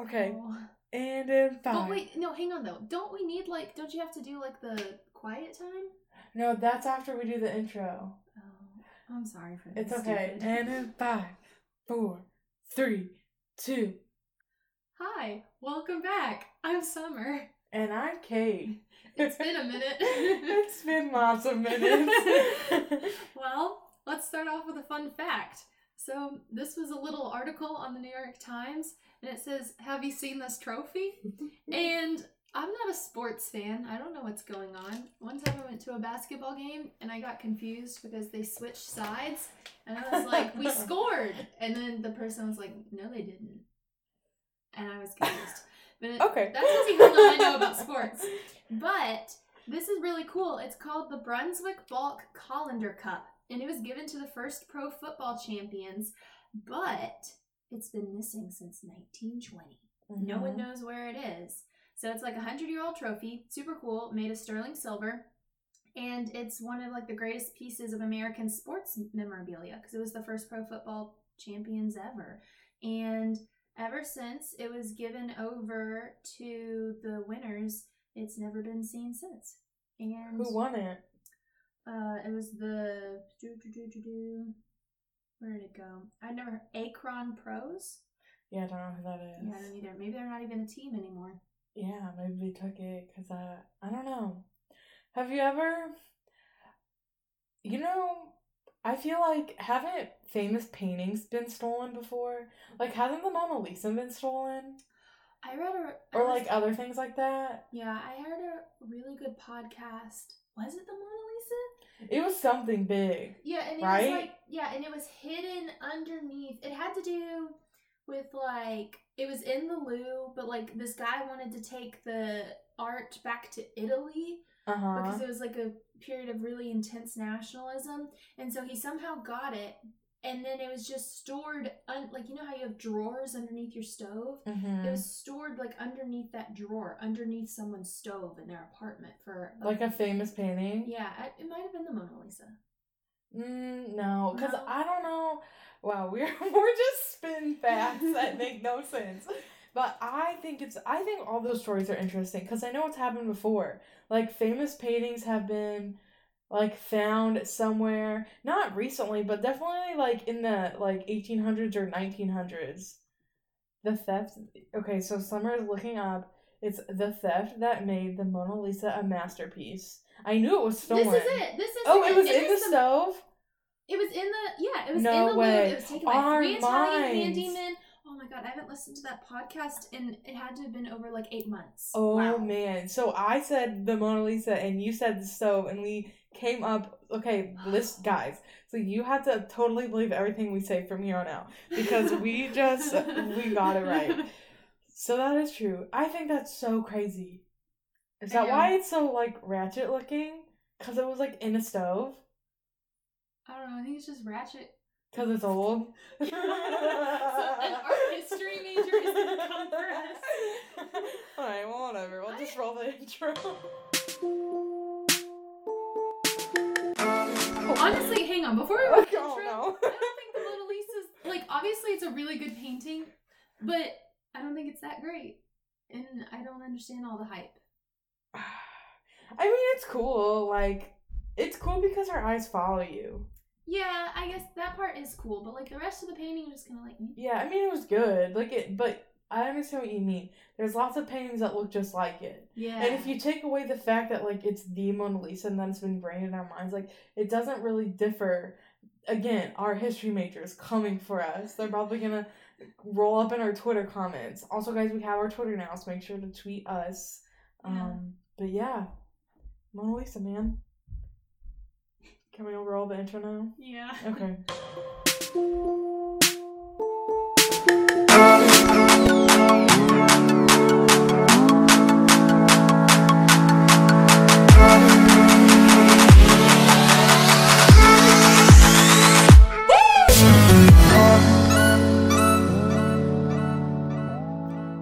Okay. Oh. And in five. But wait, no, hang on though. Don't we need like? Don't you have to do like the quiet time? No, that's after we do the intro. Oh, I'm sorry for that. It's okay. stupid. And in five, four, three, two, Hi, welcome back. I'm Summer. and I'm Kate. It's been a minute. it's been lots of minutes. well, let's start off with a fun fact. So, this was a little article on the New York Times, and it says, Have you seen this trophy? And I'm not a sports fan. I don't know what's going on. One time I went to a basketball game and I got confused because they switched sides. And I was like, We scored. And then the person was like, No, they didn't. And I was confused. But it- Okay. that's as little I know about sports. But this is really cool. It's called the Brunswick Balk Colander Cup, and it was given to the first pro football champions, but it's been missing since 1920. No one Mhm. knows where it is. So it's like a hundred year old trophy, super cool, made of sterling silver, and it's one of like the greatest pieces of American sports memorabilia because it was the first pro football champions ever. And ever since it was given over to the winners, it's never been seen since. And Who won it? Uh, it was the do do do do do. Where did it go? I never heard Akron Pros. Yeah, I don't know who that is. Yeah, I don't either. Maybe they're not even a team anymore. Yeah, maybe they took it because I I don't know. Have you ever? You know, I feel like haven't famous paintings been stolen before? Like, hasn't the Mona Lisa been stolen, I read a or like was- other things like that? yeah, I heard a really good podcast. Was it the Mona Lisa? It was something big. Yeah, and it Right? was like yeah, and it was hidden underneath. It had to do with like it was in the Louvre, but like this guy wanted to take the art back to Italy Uh huh. because it was like a period of really intense nationalism, and so he somehow got it, and then it was just stored un- like you know how you have drawers underneath your stove. hmm It was stored like underneath that drawer, underneath someone's stove in their apartment for like a famous painting. yeah, it might have been the Mona Lisa. Mm, no, because No. I don't know. Wow, we're we're just spin facts that make no sense. But I think it's I think all those stories are interesting because I know it's happened before. Like famous paintings have been like found somewhere, not recently, but definitely like in the like 1800s or 1900s. The theft. Okay, so Summer is looking up. It's the theft that made the Mona Lisa a masterpiece. I knew it was stolen. This is it. This is Oh, it. it was in the stove. It was in the yeah. It was No in the way. It was taken by Our three Italian minds. handymen. God, I haven't listened to that podcast, and it had to have been over like eight months. Oh wow. man. So I said the Mona Lisa and you said the stove and we came up okay, list guys. So you have to totally believe everything we say from here on out. Because we just we got it right. So that is true. I think that's so crazy. Is that Yeah. why it's so like ratchet looking? Cause it was like in a stove? I don't know. I think it's just ratchet. Cause it's old. so an art history major is gonna come for us. Alright, well whatever. We'll just roll the intro. Honestly, hang on. Before we roll the intro, no. I don't think the Mona Lisa's like obviously it's a really good painting, but I don't think it's that great, and I don't understand all the hype. I mean, it's cool. Like, it's cool because her eyes follow you. Yeah, I guess that part is cool, but like the rest of the painting is just kind of like. Yeah, I mean, it was good. Like it, but I understand what you mean. There's lots of paintings that look just like it. Yeah. And if you take away the fact that like it's the Mona Lisa and then it's been ingrained in our minds, like it doesn't really differ. Again, our history majors coming for us. They're probably gonna roll up in our Twitter comments. Also, guys, we have our Twitter now, so make sure to tweet us. Yeah. Um, but yeah, Mona Lisa, man. Can we roll the intro now? yeah. Okay.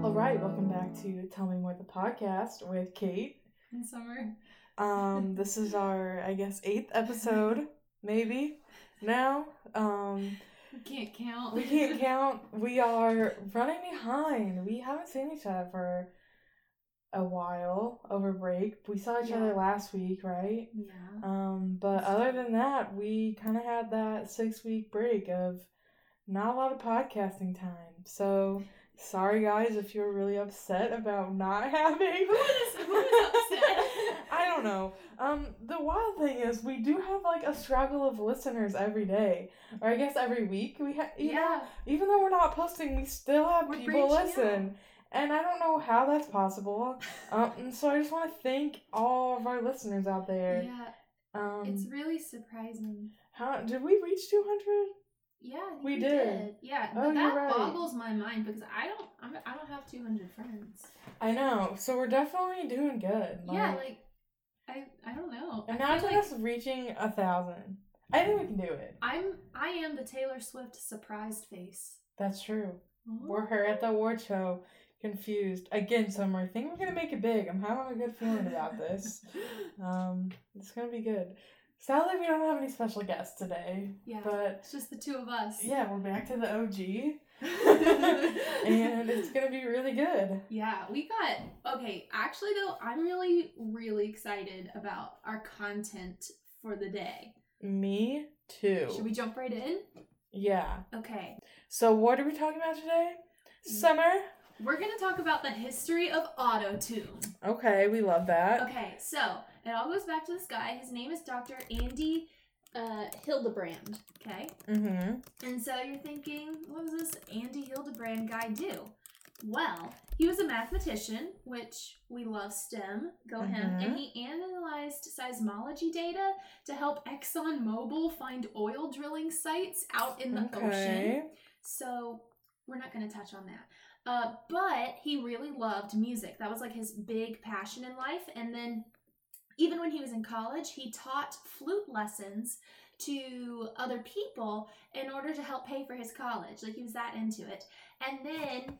All right, welcome back to Tell Me More the podcast with Kate. In summer. Um, this is our, I guess, eighth episode, maybe now. Um, We can't count. We can't count. We are running behind. We haven't seen each other for a while over break. We saw each Yeah. other last week, right? yeah. Um, but other than that, we kind of had that six week break of not a lot of podcasting time. So sorry, guys, if you're really upset about not having. Who is- who is upset? I don't know. Um, the wild thing is, we do have like a struggle of listeners every day, or I guess every week. We have, you know, yeah. even though we're not posting, we still have We're people listen. And I don't know how that's possible. Um, and so I just want to thank all of our listeners out there. Yeah. Um, It's really surprising. how did we reach two hundred? Yeah, We we, did. did. Yeah, Oh, but that right. boggles my mind because I don't. I'm, I don't have 200 friends. I know. So we're definitely doing good. yeah, like I. I don't know. Imagine like us reaching a thousand. I think we can do it. I'm. I am the Taylor Swift surprised face. That's true. We're her at the award show. Confused again, Summer. I think we're gonna make it big. I'm having a good feeling about this. Um, it's gonna be good. Sadly, we don't have any special guests today, yeah, but it's just the two of us. yeah, we're back to the OG, and it's gonna be really good. Yeah, we got okay. Actually, though, I'm really, really excited about our content for the day. Me too. Should we jump right in? Yeah. Okay, So what are we talking about today? Mm. Summer. we're gonna talk about the history of auto tune. Okay, we love that. Okay, so it all goes back to this guy. His name is Dr. Andy uh, Hildebrand. Okay, Mm-hmm. and so you're thinking, what does this Andy Hildebrand guy do? Well, he was a mathematician, which we love STEM, go him, Mhm. and he analyzed seismology data to help ExxonMobil find oil drilling sites out in the ocean. Okay. So we're not going to touch on that. Uh, but he really loved music. That was like his big passion in life. And then even when he was in college, he taught flute lessons to other people in order to help pay for his college. Like he was that into it. And then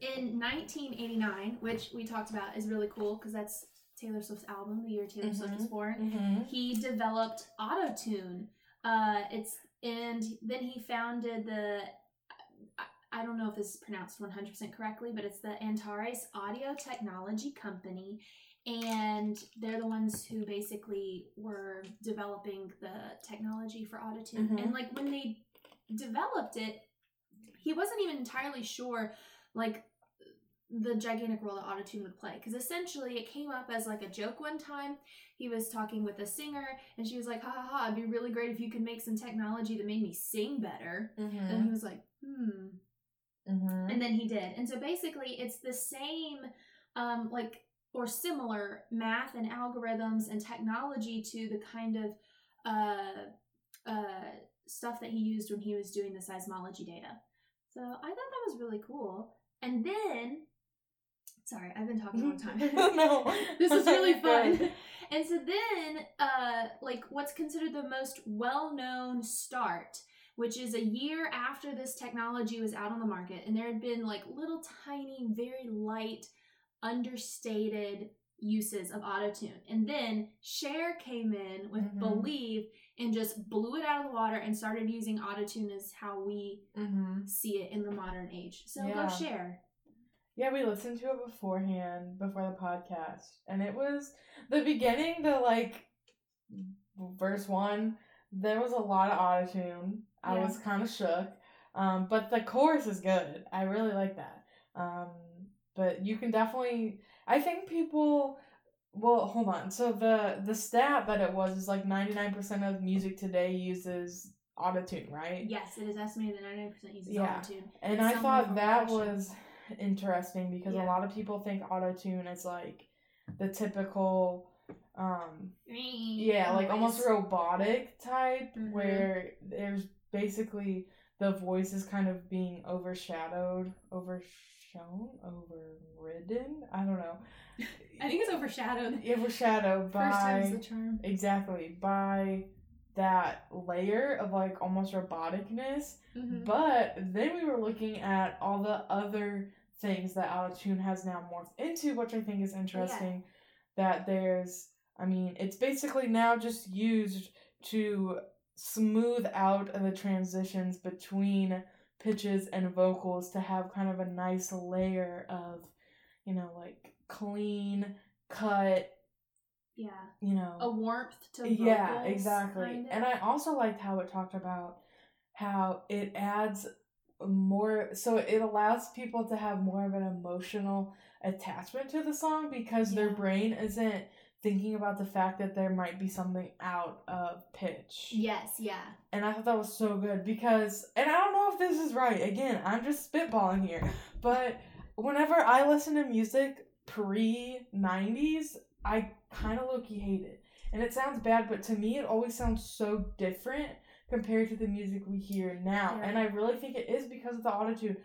in 1989, which we talked about is really cool because that's Taylor Swift's album, the year Taylor Swift was born Mm-hmm. he developed autotune uh it's and then he founded the I- I don't know if this is pronounced 100% correctly, but it's the Antares Audio Technology Company. And they're the ones who basically were developing the technology for autotune. Mhm. And like when they developed it, he wasn't even entirely sure like the gigantic role that autotune would play because essentially it came up as like a joke one time he was talking with a singer and she was like ha ha ha it'd be really great if you could make some technology that made me sing better and he Mm-hmm. was like hmm Mm-hmm. and then he did and so basically it's the same um like or similar math and algorithms and technology to the kind of uh uh stuff that he used when he was doing the seismology data so i thought that was really cool and then sorry i've been talking a long time no. this is really fun. And so then, uh, like what's considered the most well-known start, which is a year after this technology was out on the market, and there had been like little tiny, very light, understated uses of autotune. And then Cher came in with Mhm. Believe and just blew it out of the water and started using autotune as how we Mm-hmm. see it in the modern age. So Yeah. go Cher. Yeah, we listened to it beforehand, before the podcast, and it was the beginning. The like verse one, there was a lot of autotune. I Yeah. was kind of shook, um, but the chorus is good. I really like that. Um, but you can definitely. I think people. Well, hold on. So the the stat that it was is like ninety nine percent of music today uses autotune, right? Yes, it is estimated that 99% uses Yeah. autotune. And I thought that production. was interesting because a lot of people think autotune is like the typical um yeah, like almost robotic type Mhm. where there's basically the voice is kind of being overshadowed, overshown, overridden. I don't know. I think it's overshadowed. overshadowed First time's by the charm. exactly by that layer of like almost roboticness Mhm. but then we were looking at all the other things that autotune has now morphed into, which I think is interesting. That there's, I mean, it's basically now just used to smooth out the transitions between pitches and vocals to have kind of a nice layer of, you know, like clean cut, Yeah. you know. A warmth to vocals. yeah, exactly. kind of. And I also liked how it talked about how it adds more so it allows people to have more of an emotional attachment to the song because their brain isn't thinking about the fact that there might be something out of pitch. Yes, yeah. And I thought that was so good because, and I don't know if this is right. Again, I'm just spitballing here. But whenever I listen to music pre 90s, I kind of low key hate it. And it sounds bad, but to me, it always sounds so different compared to the music we hear now. Yeah. And I really think it is because of the autotune.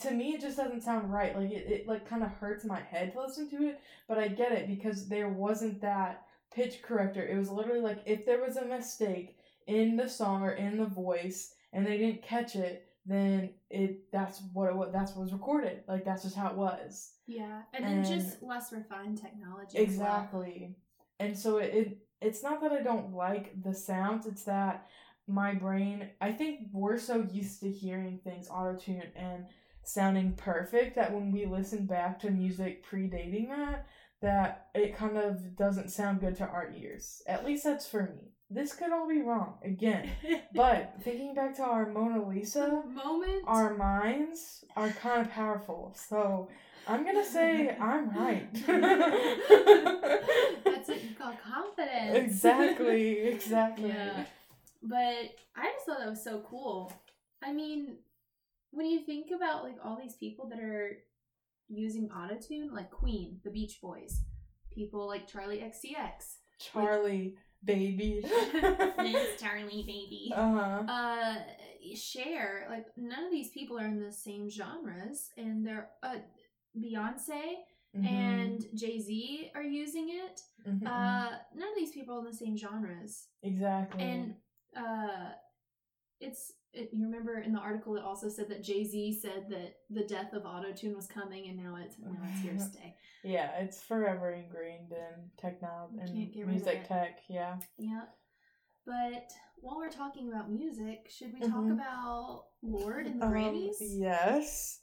To me, it just doesn't sound right. Like, it, it like kind of hurts my head to listen to it, but I get it because there wasn't that pitch corrector. It was literally like if there was a mistake in the song or in the voice and they didn't catch it, then it that's what it was, that's what was recorded. Like that's just how it was. Yeah. And then just less refined technology. as well. Exactly. And so it, it it's not that I don't like the sounds, it's that my brain I think we're so used to hearing things auto tune and sounding perfect that when we listen back to music predating that, that it kind of doesn't sound good to our ears. At least that's for me. This could all be wrong again. But thinking back to our Mona Lisa, moment. our minds are kind of powerful. So I'm gonna say I'm right. That's it. You got confidence. exactly, exactly. Yeah. But I just thought that was so cool. I mean, when you think about like all these people that are using autotune, like Queen, the Beach Boys, people like Charli XCX, Charli, baby. It's Charli baby, uh huh. uh, Cher, like none of these people are in the same genres, and they're uh, Beyonce Mm-hmm. and Jay Z are using it. Uh, none of these people are in the same genres. exactly. and it's it, you remember in the article it also said that jay-z said that the death of autotune was coming and now it's now it's here to stay yeah, it's forever ingrained in technology and music tech. Yeah. yeah but while we're talking about music should we talk Mhm. about Lorde and the Um, grammys yes.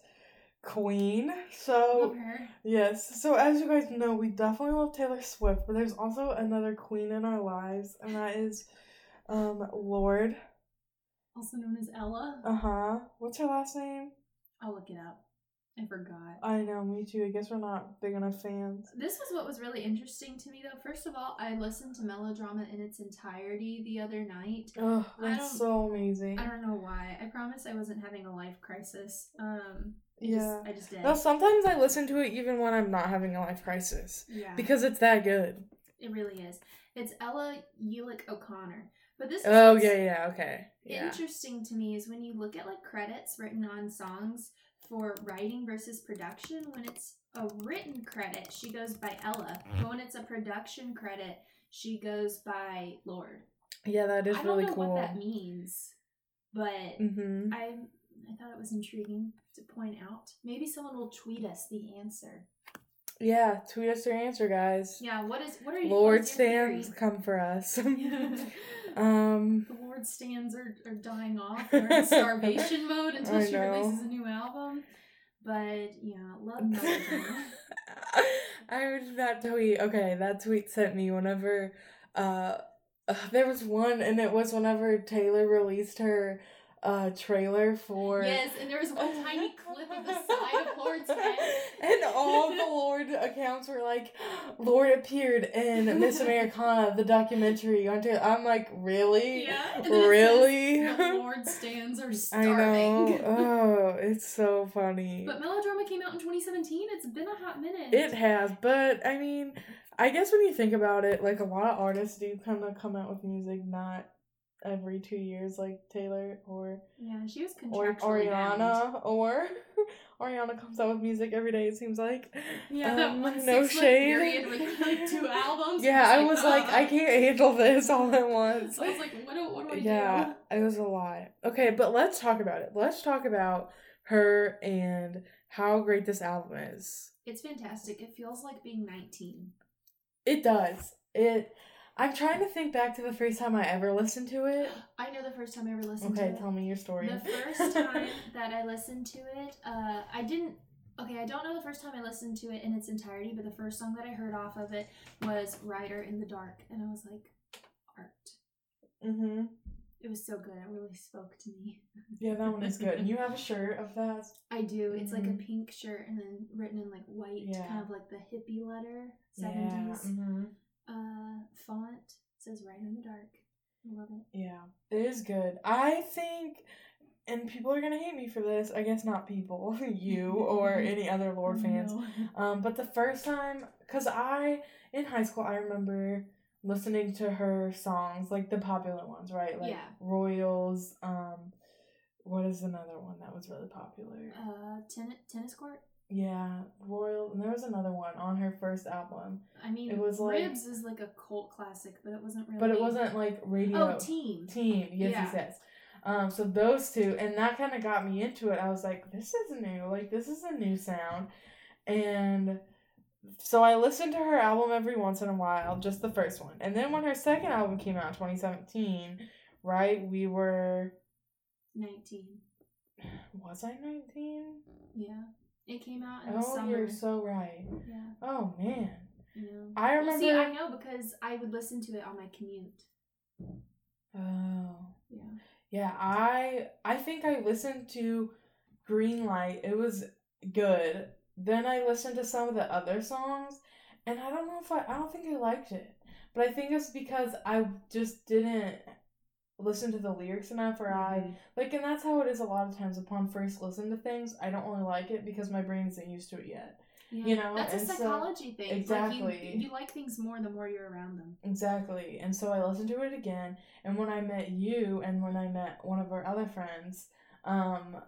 Queen. So Yes. So as you guys know, we definitely love Taylor Swift, but there's also another queen in our lives, and that is um Lorde. Also known as ella Uh-huh. What's her last name? i'll look it up i forgot I know, me too. I guess we're not big enough fans. this was what was really interesting to me though first of all i listened to melodrama in its entirety the other night Oh, that's so amazing. I don't know why. I promise I wasn't having a life crisis. Um, I Yeah. just, I just did. No, sometimes I listen to it even when I'm not having a life crisis yeah, because it's that good. it really is. It's Ella Yelich-O'Connor. But this Oh what's yeah, yeah, okay, yeah. interesting to me is when you look at like credits written on songs for writing versus production. When it's a written credit, she goes by Ella. But when it's a production credit, she goes by Lorde. Yeah, that is really cool. I don't really know cool. what that means, but Mm-hmm. I I thought it was intriguing to point out. Maybe someone will tweet us the answer. Yeah, tweet us your answer, guys. Yeah, what is what are you? Lorde what is your stands, theory? come for us. Yeah. um. the Lorde stands are, are dying off. They're in starvation mode until I she know. releases a new album. But yeah, love. I heard that tweet. Okay, that tweet sent me whenever uh, uh there was one and it was whenever Taylor released her uh trailer for yes, and there was one tiny clip of the side of Lorde's head. and all the Lorde accounts were like, Lorde appeared in Miss Americana, the documentary. On Taylor. I'm like, really? Yeah, and then it says, Really? the Lorde stands are I starving. know. Oh, it's so funny. But Melodrama came out in 2017. It's been a hot minute. It has, but I mean, I guess when you think about it, like a lot of artists do kind of come out with music not every two years, like Taylor or yeah, she was or contractually bound. Ariana, or Ariana comes out with music every day. It seems like. Yeah, that Um, one no shade. period had like two albums. Yeah, I was like, I uh. can't handle this all at once. I was like, what do, what do I do? yeah, do? it was a lot. Okay, but let's talk about it. Let's talk about her and how great this album is. It's fantastic. It feels like being 19. It does. It I'm trying to think back to the first time I ever listened to it. I know the first time I ever listened Okay, to it. Okay, tell me your story. The first time that I listened to it, uh, I didn't. Okay, I don't know the first time I listened to it in its entirety, but the first song that I heard off of it was "Writer in the Dark," and I was like, "Art." mm-hmm. It was so good. It really spoke to me. Yeah, that one is good. And you have a shirt of that. I do. It's like a Mhm. pink shirt and then written in like white, Yeah. kind of like the hippie letter, 70s. Yeah. seventies hmm uh, font. It says "Writer in the Dark." I love it. Yeah, it is good. I think, and people are gonna hate me for this. I guess not people, you or any other Lorde fans. No. Um, but the first time, cause I in high school, I remember listening to her songs, like the popular ones, right? Like Yeah. Royals. Um, what is another one that was really popular? Uh, tennis tennis court. Yeah, Royal. And there was another one on her first album, I mean, It was like- Ribs is like a cult classic, but it wasn't really. but it wasn't like radio. Oh, Team. Team, yes, Yeah. yes, yes. Um, so those two, and that kind of got me into it. I was like, this is new. Like, this is a new sound. And so I listened to her album every once in a while, just the first one. And then when her second album came out in 2017, right, we were, Nineteen. was I 19? Yeah, it came out in the summer. Oh, you're so right. yeah, Oh, man. you know. I Well, see, I know because I would listen to it on my commute. Oh. Yeah. Yeah, I I think I listened to Green Light. It was good. Then I listened to some of the other songs, and I don't know if I I don't think I liked it. But I think it's because I just didn't listen to the lyrics enough, or I Mhm. like, and that's how it is a lot of times. Upon first listen to things, I don't really like it because my brain isn't used to it yet. Yeah. You know, that's a and so- psychology thing. Like Exactly. you, you like things more the more you're around them. Exactly. And so I listened to it again. And when I met you and when I met one of our other friends, um,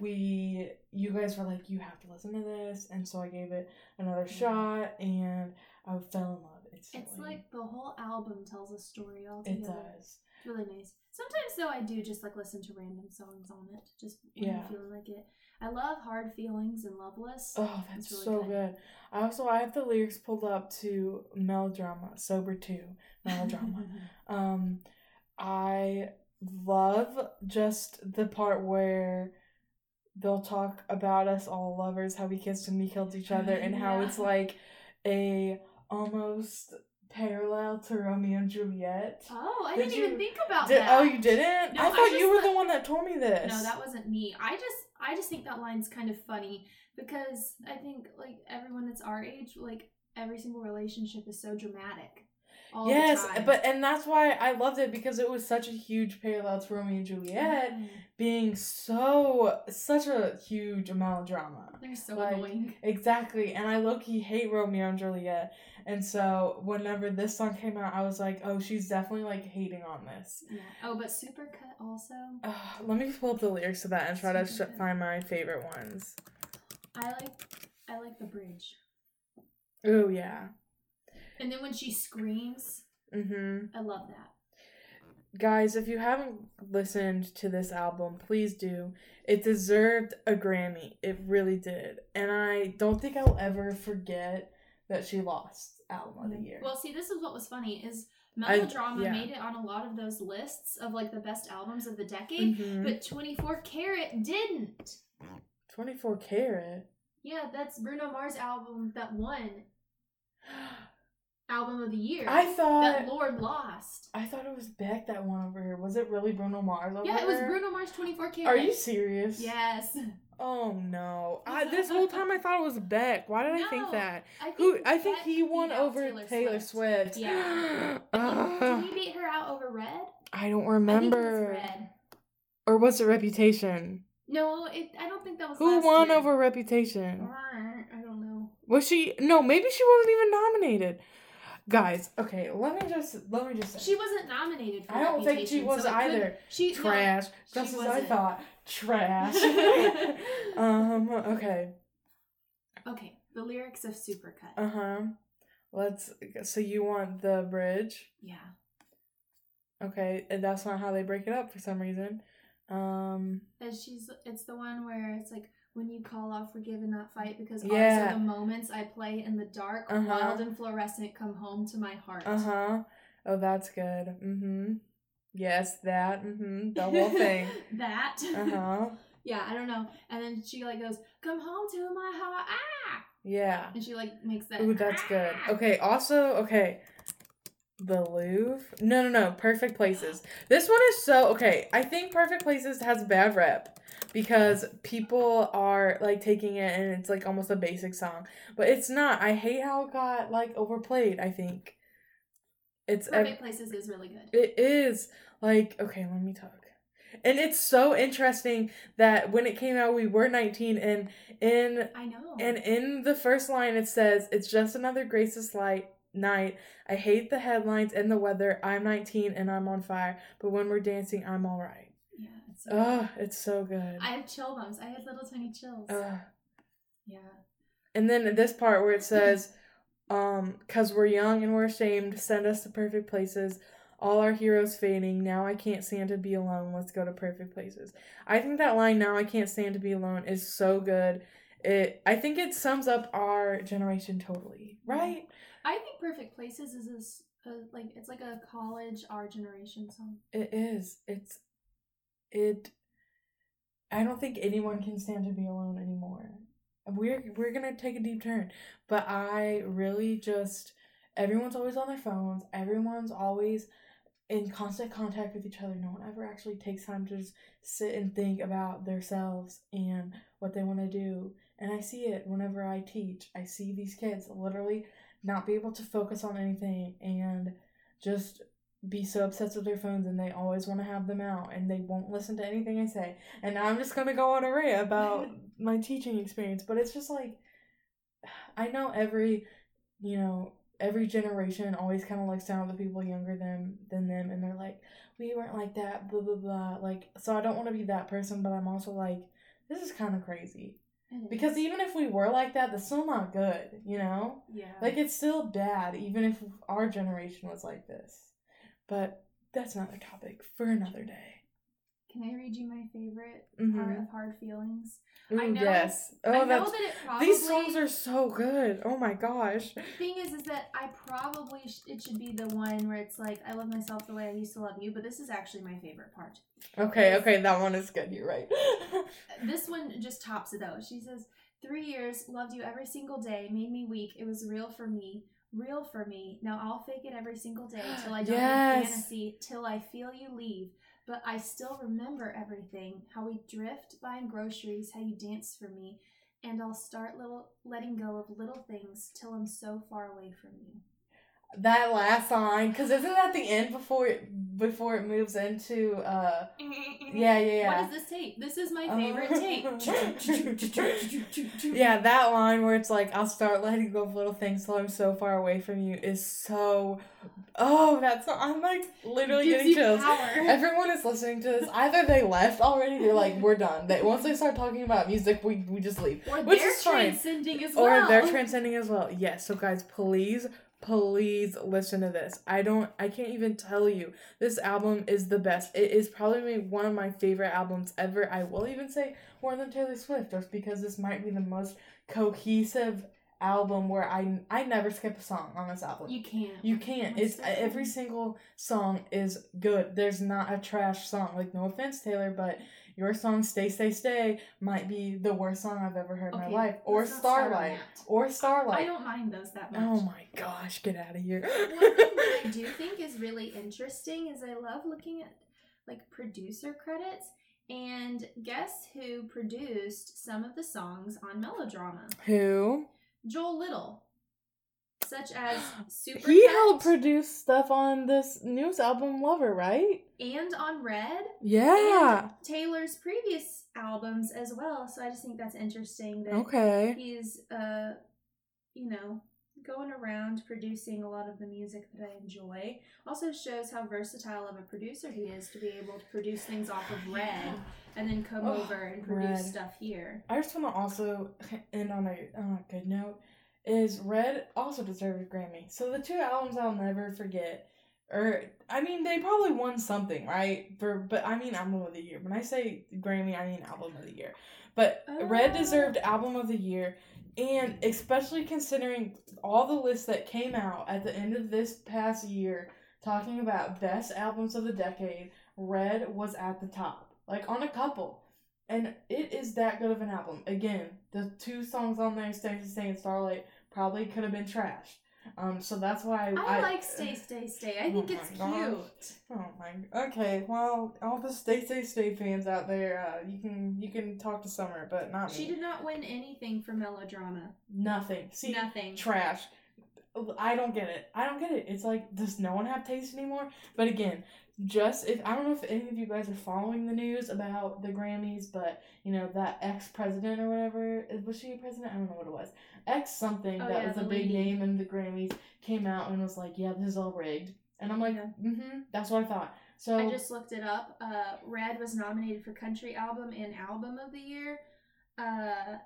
we you guys were like, You have to listen to this and so I gave it another Yeah. shot and I fell in love. It's It's like the whole album tells a story all together. it does. It's really nice. Sometimes though I do just like listen to random songs on it, just when Yeah. I'm feeling like it. I love hard feelings and loveless. Oh, that's really so good. good. I also I have the lyrics pulled up to Melodrama, Sober Two, Melodrama. Um, I love just the part where they'll talk about us all lovers, how we kissed and we killed each other, and how Yeah. it's like a almost parallel to Romeo and Juliet. oh, I Did didn't even think about Did, that. oh, you didn't? No, I I thought just you were the one that told me this. No, that wasn't me. I just I just think that line's kind of funny because I think like everyone that's our age, like every single relationship is so dramatic. Yes, but and that's why I loved it because it was such a huge parallel to Romeo and Juliet Mm, being so such a huge melodrama. they're so like, annoying. Exactly, and I low key hate Romeo and Juliet, and so whenever this song came out, I was like, oh, she's definitely like hating on this. Yeah. Oh, but Supercut also. Uh, let me pull up the lyrics to that and try to sh- find my favorite ones. I like I like the bridge. Oh yeah. And then when she screams, Mm-hmm. I love that. Guys, if you haven't listened to this album, please do. It deserved a Grammy. It really did. And I don't think I'll ever forget that she lost album of the year. Well, see, this is what was funny is I- Melodrama yeah. made it on a lot of those lists of like the best albums of the decade, Mhm. but 24 Karat didn't. 24 karat. Yeah, that's Bruno Mars album that won album of the year. I thought that Lorde lost. I thought it was Beck that won over her. Was it really Bruno Mars over Yeah, it was her? Bruno Mars 24 Karat. Are you serious? Yes. Oh no! I, this whole time I thought it was Beck. Why did I think that? I Who? think I think Beck he won over Taylor, Swift. Yeah. Ugh. Did he beat her out over Red? I don't I remember. was Red. Or was it Reputation? No, it, I don't think that was Who won year. over Reputation? I don't know. Was she? No, maybe she wasn't even nominated. Guys, okay, let me just let me just say. She wasn't nominated for I don't think she was so could- either. She no, Trash, she just as I wasn't. thought. Trash. um. Okay. Okay, the lyrics of Supercut. Uh huh. Let's. So you want the bridge? yeah. Okay, and that's not how they break it up for some reason. Um. And she's it's the one where it's like when you call off forgive and not fight because Yeah. ours are the moments I play in the dark, Uh-huh. wild and fluorescent come home to my heart. Uh huh. Oh, that's good. Mm-hmm. Yes, that. Mm-hmm. The whole thing. that. Uh-huh. yeah, I don't know. And then she like goes, "Come home to my heart." Ah! Yeah. And she like makes that. Ooh, that's good. "Ah!" Okay, also, okay. The Louvre? No, no, no. Perfect Places. This one is so okay. I think Perfect Places has bad rep because people are like taking it and it's like almost a basic song, but it's not. I hate how it got like overplayed. I think it's ev- Perfect Places is really good. it is like okay. Let me talk. And it's so interesting that when it came out, we were 19, and in I know. and in the first line, it says, It's just another graceless light night. I hate the headlines and the weather. I'm 19 and I'm on fire. But when we're dancing, I'm all right. Yeah, it's so Oh, it's so good. I have chill bumps. I had little tiny chills. Ugh. yeah. And then this part where it says, um, cause we're young and we're ashamed, send us to perfect places. All our heroes fading. Now I can't stand to be alone. Let's go to perfect places. I think that line, now I can't stand to be alone, is so good. It I think it sums up our generation totally, right? I think Perfect Places is this uh, like it's like a college our generation song. It is. It's it I don't think anyone can stand to be alone anymore. We're we're gonna take a deep turn. But I really just everyone's always on their phones, everyone's always in constant contact with each other. No one ever actually takes time to just sit and think about themselves and what they want to do. And I see it whenever I teach. I see these kids literally not be able to focus on anything and just be so obsessed with their phones and they always want to have them out and they won't listen to anything I say. And I'm just gonna go on a rant about my teaching experience, but it's just like I know every you know every generation always kind of looks down at the people younger than than them and they're like we weren't like that blah blah blah like so I don't want to be that person but I'm also like this is kind of crazy because even if we were like that that's still not good you know yeah, like it's still bad, even if our generation was like this. But that's another topic for another day. can I read you my favorite Mhm. part of Hard Feelings? Ooh, I know- yes. Oh, I know that it probably these songs are so good. Oh my gosh. The thing is, is that I probably sh- it should be the one where it's like I love myself the way I used to love you, but this is actually my favorite part. Okay, okay, that one is good. You're right. This one just tops it out. She says, Three years, loved you every single day, made me weak. It was real for me, real for me. Now I'll fake it every single day till I don't Yes. fantasy, till I feel you leave. But I still remember everything how we drift buying groceries, how you danced for me. And I'll start little letting go of little things till I'm so far away from you. That last line, because isn't that the end before it before it moves into uh yeah yeah yeah. What is this tape? This is my favorite tape. yeah, that line where it's like, I'll start letting go of little things till I'm so far away from you is so. Oh, that's. I'm like literally Gives getting you chills. power. Everyone is listening to this. Either they left already, they're like, we're done. They once they start talking about music, we we just leave, Or which they're is fine. transcending as Or they're transcending as well. Yes. So guys, please, please listen to this. I don't. I can't even tell you. This album is the best. It is probably one of my favorite albums ever. I will even say more than Taylor Swift, just because this might be the most cohesive album where I I never skip a song on this album. you can't. You can't. It's every single song is good. There's not a trash song. Like no offense, Taylor, but your song "Stay, Stay, Stay" might be the worst song I've ever heard in my life. Or let's not Starlight. I don't mind those that oh much. Oh my gosh, get out of here. One thing that I do think is really interesting is I love looking at like producer credits and guess who produced some of the songs on Melodrama? Who? Joel Little. Such as Super He helped produce stuff on this news album Lover, right? and on Red Yeah. and Taylor's previous albums as well. So I just think that's interesting that Okay. he's uh you know going around producing a lot of the music that I enjoy. Also shows how versatile of a producer he is to be able to produce things off of Red and then come Oh, over and produce Red. stuff here. I just want to also end on a, on a good note. Is Red also deserved a Grammy? So the two albums I'll never forget, or I mean they probably won something, right? For but I mean album of the year. When I say Grammy, I mean album of the year. But Red Oh. deserved album of the year, and especially considering all the lists that came out at the end of this past year, talking about best albums of the decade, Red was at the top, like on a couple. And it is that good of an album. Again, the two songs on there, Stay to Stay and Starlight, probably could have been trashed. Um, so that's why I, I like Stay Stay Stay. I think Oh it's gosh. cute. Oh my. Okay, well, all the Stay Stay Stay fans out there, uh, you can you can talk to Summer, but not She me. did not win anything for melodrama. Nothing. See, Nothing. trash. I don't get it. I don't get it. It's like, does no one have taste anymore? But again, just if I don't know if any of you guys are following the news about the Grammys, but you know that ex president or whatever was she a president? I don't know what it was. Ex something Oh, that yeah, was a big lady. name in the Grammys came out and was like, "Yeah, this is all rigged," and I'm like, Yeah. "Mm-hmm." That's what I thought. So I just looked it up. Uh, Red was nominated for Country Album and Album of the Year, uh,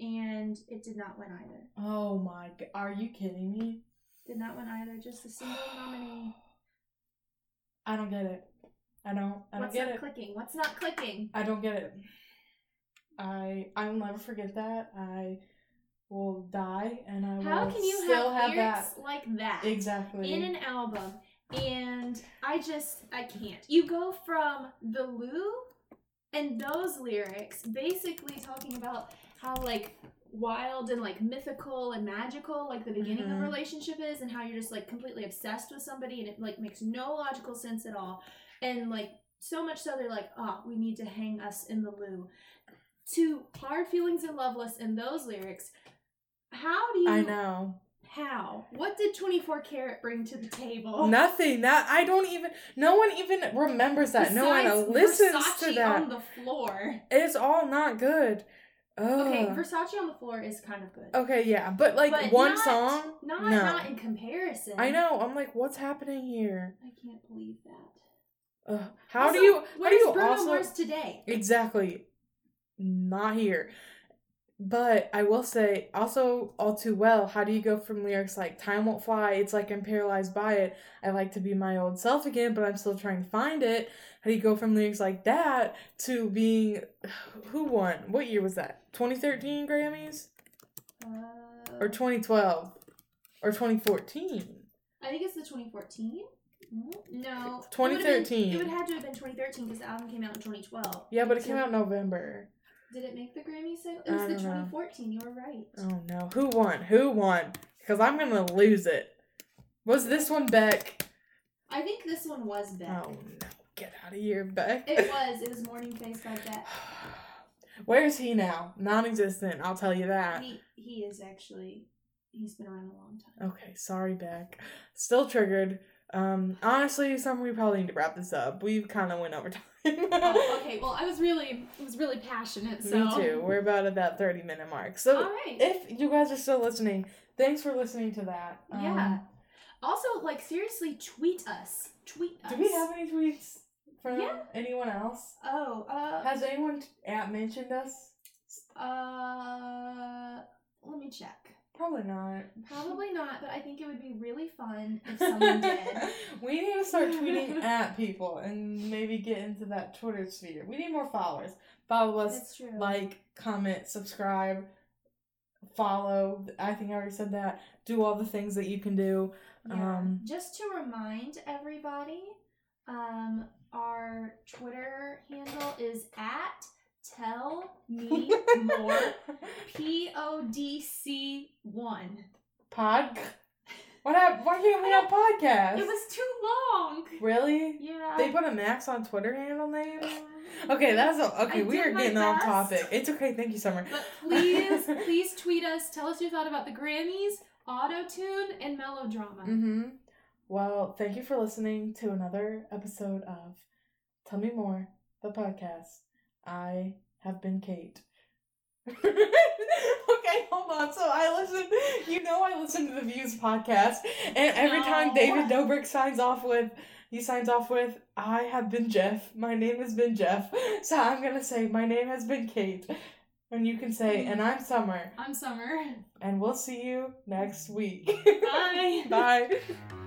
and it did not win either. oh my, g- are you kidding me? Did not win either. Just a single nominee. I don't get it. I don't. I don't What's get not it. clicking? What's not clicking? I don't get it. I I will never forget that. I will die, and I will can you still have, have, lyrics that like that exactly. in an album? And I just I can't. You go from the Lou and those lyrics basically talking about how like wild and like mythical and magical like the beginning of Mhm. a relationship is and how you're just like completely obsessed with somebody and it like makes no logical sense at all. And like so much so they're like oh we need to hang us in the loo. To hard feelings and loveless in those lyrics how do you I know how what did 24 karat bring to the table nothing. That I don't even. No one even remembers that. no one listens Versace to that. on the floor It's all not good. Ugh. okay versace on the floor is kind of good Okay, yeah, but like But one not- song. not no. not in comparison I know. I'm like, what's happening here? i can't believe that Ugh. How Also, do you? How do you Bruno also? Mars today Exactly. Not here. But I will say, also, all too well, how do you go from lyrics like Time Won't Fly, it's like I'm paralyzed by it, I like to be my old self again, but I'm still trying to find it? How do you go from lyrics like that to being. Who won? What year was that? 2013 Grammys? uh, Or 2012? Or 2014? i think it's the 2014 Mm, no 2013. it would have to have been 2013 because the album came out in 2012 Yeah, but it So- came out in November. Did it make the grammy sale it was the don't know. 2014 you were right Oh no. Who won? Who won? Because I'm gonna lose it. Was this one Beck? i think this one was beck Oh no. Get out of here, Beck. it was it was Morning Phase by beck Where's he now? Non existent, I'll tell you that. he he is actually he's been around a long time Okay, sorry, Beck. Still triggered. Um, honestly, some we probably need to wrap this up. We've kind of went over time. Oh, okay well i was really I was really passionate so Me too. We're about at that 30 minute mark. So right if you guys are still listening, thanks for listening to that. Um, Yeah. Also, like seriously, tweet us. Tweet us. Do we have any tweets from Yeah. anyone else? Oh, uh, Has anyone at mentioned us? uh, let me check. Probably not. Probably not, but I think it would be really fun if someone did. we need to start tweeting at people and maybe get into that Twitter sphere. We need more followers. Follow us, That's true. like, comment, subscribe, follow. I think I already said that. Do all the things that you can do. Yeah. Um, Just to remind everybody, um, our Twitter handle is at tell me more p o d c one. Pod. What hap- Why can't we have podcasts? It was too long. really? Yeah. They put a max on Twitter handle name. Okay, that's a, okay. I we are getting off topic. It's okay. Thank you, Summer. But please, please tweet us. Tell us your thought about the Grammys, auto tune, and melodrama. Mm-hmm. Well, thank you for listening to another episode of Tell Me More, the podcast. I have been Kate. okay, hold on. So I listen. You know, I listen to the Views podcast, and every time David Dobrik signs off with, he signs off with, "I have been Jeff. My name has been Jeff." So I'm gonna say, "My name has been Kate," and you can say, "And I'm Summer." I'm Summer. And we'll see you next week. Bye. Bye.